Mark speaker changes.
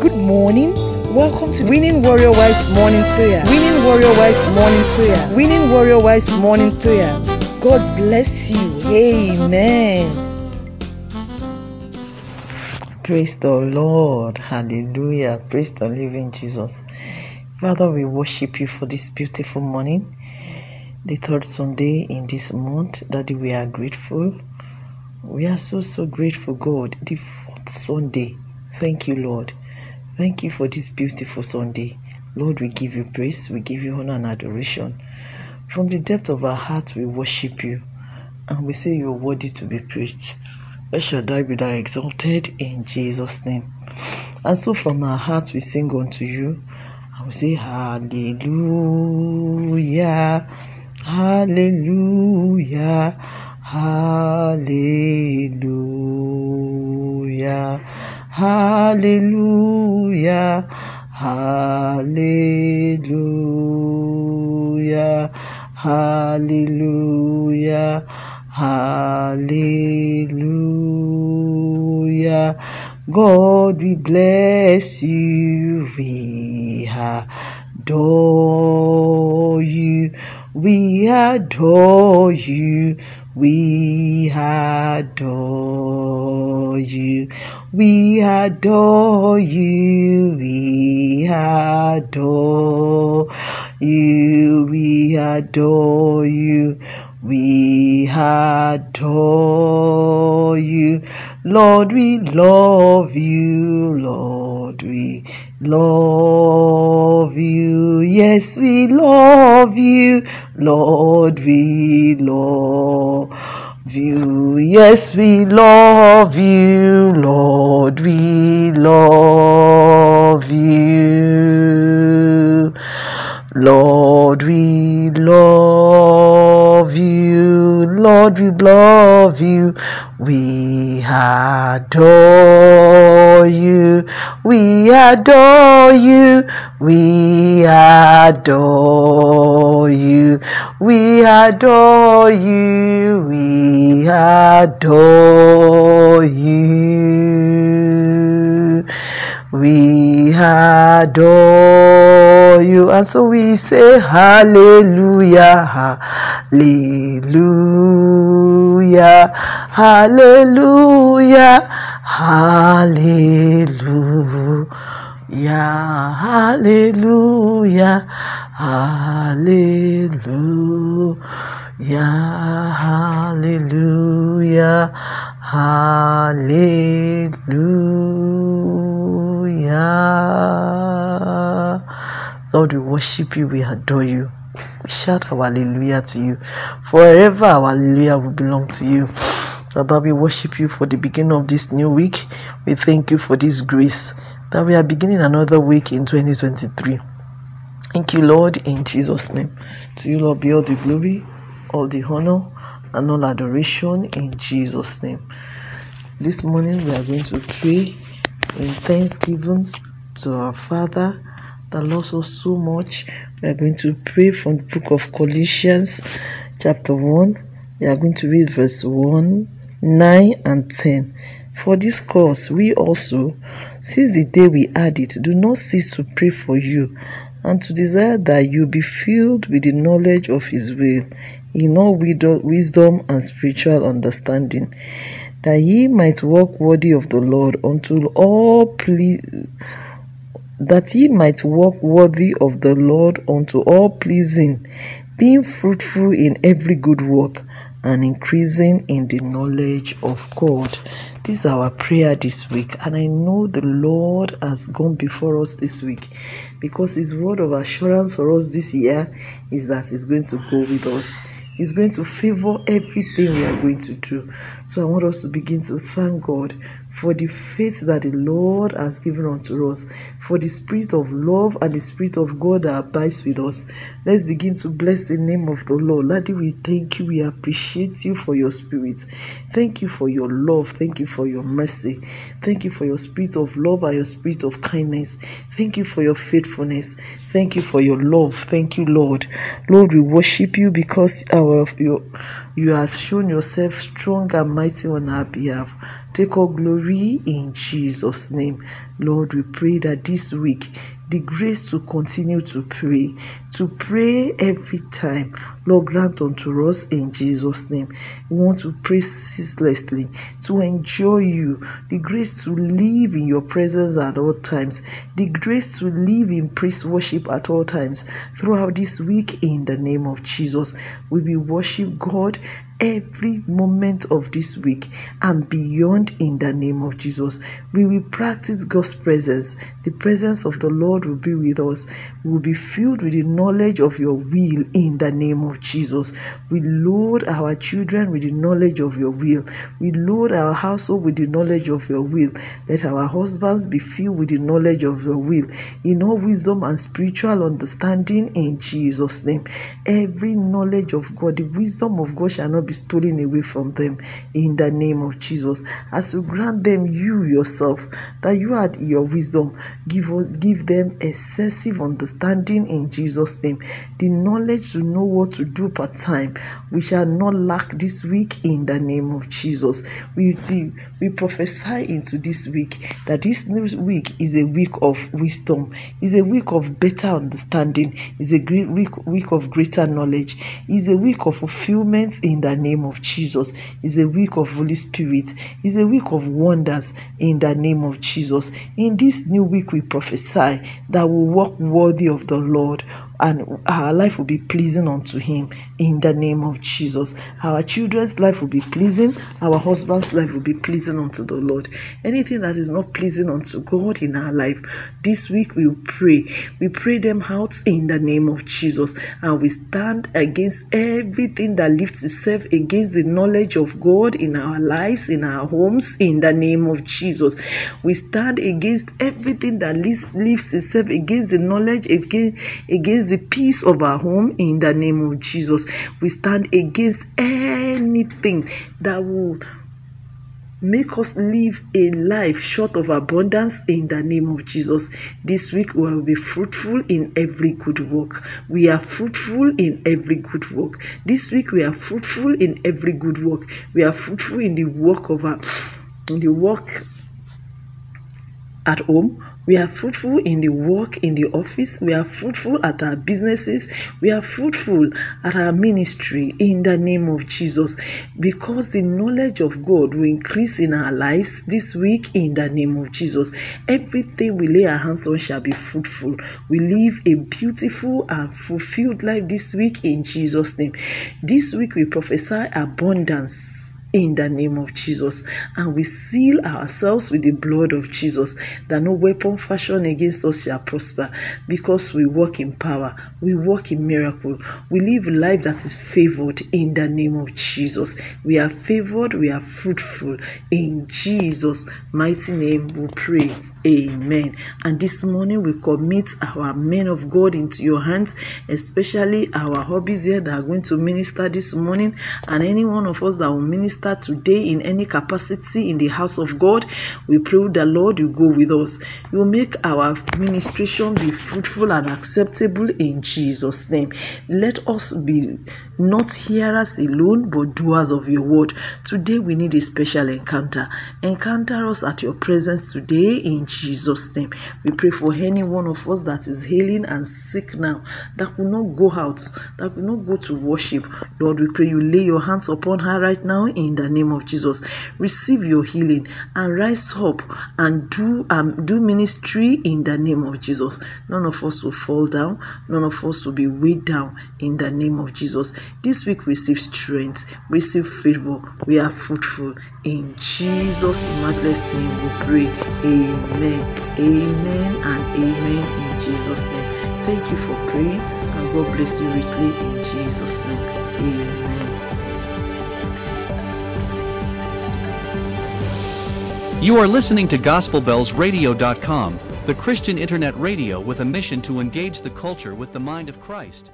Speaker 1: Good morning. Welcome to Winning Warrior Wise Morning Prayer. Winning Warrior Wise Morning Prayer. Winning Warrior Wise Morning Prayer. God bless you. Amen.
Speaker 2: Praise the Lord. Hallelujah. Praise the living Jesus. Father, we worship you for this beautiful morning, the third Sunday in this month. Daddy, we are grateful. We are so, so grateful, God. The fourth Sunday. Thank you, Lord. Thank you for this beautiful Sunday. Lord, we give you praise, we give you honor and adoration. From the depth of our hearts, we worship you and we say you are worthy to be praised. Where shall I be thou exalted in Jesus' name? And so from our hearts, we sing unto you and we say, Hallelujah, Hallelujah, Hallelujah. Hallelujah. Hallelujah. Hallelujah. Hallelujah. God, we bless you. We adore you. We adore you. We adore. We adore you. We adore you. We adore you. We adore you. Lord, we love you. Lord, we love you. Yes, we love you. Lord, we love you. Yes, we love you. Lord, we love you. Lord, we love you. Lord, we love you. We adore you. We adore you. We adore you. We adore you. We adore you. We adore you. And so we say hallelujah, hallelujah, hallelujah, hallelujah, hallelujah, hallelujah, hallelujah, hallelujah. Lord, we worship you, we adore you. We shout our hallelujah to you. Forever our hallelujah will belong to you. Baba, we worship you for the beginning of this new week. We thank you for this grace that we are beginning another week in 2023. Thank you, Lord, in Jesus' name. To you, Lord, be all the glory, all the honor, and all adoration in Jesus' name. This morning we are going to pray in thanksgiving to our Father that loves us so much. We are going to pray from the book of Colossians, chapter 1. We are going to read verse 1, 9, and 10. For this cause, we also, since the day we had it, do not cease to pray for you and to desire that you be filled with the knowledge of His will in all wisdom and spiritual understanding, that ye might walk worthy of the Lord until all please that ye might walk worthy of the Lord unto all pleasing, being fruitful in every good work and increasing in the knowledge of God. This is our prayer this week, and I know the Lord has gone before us this week because His word of assurance for us this year is that He's going to go with us. He's going to favor everything we are going to do. So I want us to begin to thank God for the faith that the Lord has given unto us, for the spirit of love and the spirit of God that abides with us. Let's begin to bless the name of the Lord. Daddy, we thank you. We appreciate you for your spirit. Thank you for your love. Thank you for your mercy. Thank you for your spirit of love and your spirit of kindness. Thank you for your faithfulness. Thank you for your love. Thank you, Lord. Lord, we worship you because our you, you have shown yourself strong and mighty on our behalf. Take all glory in Jesus' name. Lord, we pray that this week the grace to continue to pray, to pray every time. Lord, grant unto us in Jesus' name. We want to pray ceaselessly, to enjoy you, the grace to live in your presence at all times, the grace to live in praise worship at all times. Throughout this week, in the name of Jesus, we will worship God every moment of this week and beyond in the name of Jesus. We will practice God's presence. The presence of the Lord will be with us. We will be filled with the knowledge of your will in the name of Jesus. We load our children with the knowledge of your will. We load our household with the knowledge of your will. Let our husbands be filled with the knowledge of your will in all wisdom and spiritual understanding in Jesus' name. Every knowledge of God, the wisdom of God shall not be stolen away from them in the name of Jesus. As you grant them you yourself, that you add your wisdom, give, give them excessive understanding in Jesus' name. The knowledge to know what to do per time. We shall not lack this week in the name of Jesus. We, we prophesy into this week that this new week is a week of wisdom, is a week of better understanding, is a great week, week of greater knowledge, is a week of fulfillment in the name of Jesus, is a week of Holy Spirit, is a week of wonders in the name of Jesus. In this new week, we prophesy that we walk worthy of the Lord and our life will be pleasing unto him in the name of Jesus. Our children's life will be pleasing, our husband's life will be pleasing unto the Lord. Anything that is not pleasing unto God in our life, this week we pray. We pray them out in the name of Jesus and we stand against everything that lifts itself against the knowledge of God in our lives, in our homes, in the name of Jesus. We stand against everything that lifts itself against the knowledge, against, against the peace of our home in the name of Jesus. We stand against anything that will make us live a life short of abundance in the name of Jesus. This week we will be fruitful in every good work. We are fruitful in every good work. This week we are fruitful in every good work. We are fruitful in the work of our the work at home. We are fruitful in the work in the office. We are fruitful at our businesses. We are fruitful at our ministry in the name of Jesus because the knowledge of God will increase in our lives this week in the name of Jesus. Everything we lay our hands on shall be fruitful. We live a beautiful and fulfilled life this week in Jesus' name. This week we prophesy abundance in the name of Jesus. And we seal ourselves with the blood of Jesus, that no weapon fashioned against us shall prosper, because we walk in power, we walk in miracle, we live a life that is favored in the name of Jesus. We are favored, we are fruitful. In Jesus' mighty name we pray. Amen. And this morning we commit our men of God into your hands, especially our hobbies here that are going to minister this morning, and any one of us that will minister today in any capacity in the house of God. We pray the Lord you go with us. You make our ministration be fruitful and acceptable in Jesus' name. Let us be not hearers alone, but doers of your word. Today we need a special encounter. Encounter us at your presence today in Jesus' name. We pray for any one of us that is healing and sick now, that will not go out, that will not go to worship. Lord, we pray you lay your hands upon her right now in the name of Jesus. Receive your healing and rise up and do um, do ministry in the name of Jesus. None of us will fall down, none of us will be weighed down in the name of Jesus. This week receive strength, receive favor. We are fruitful. In Jesus' matchless name we pray. Amen. Amen and amen in Jesus' name. Thank you for praying and God bless you richly in Jesus' name. Amen.
Speaker 3: You are listening to GospelBellsRadio.com, the Christian internet radio with a mission to engage the culture with the mind of Christ.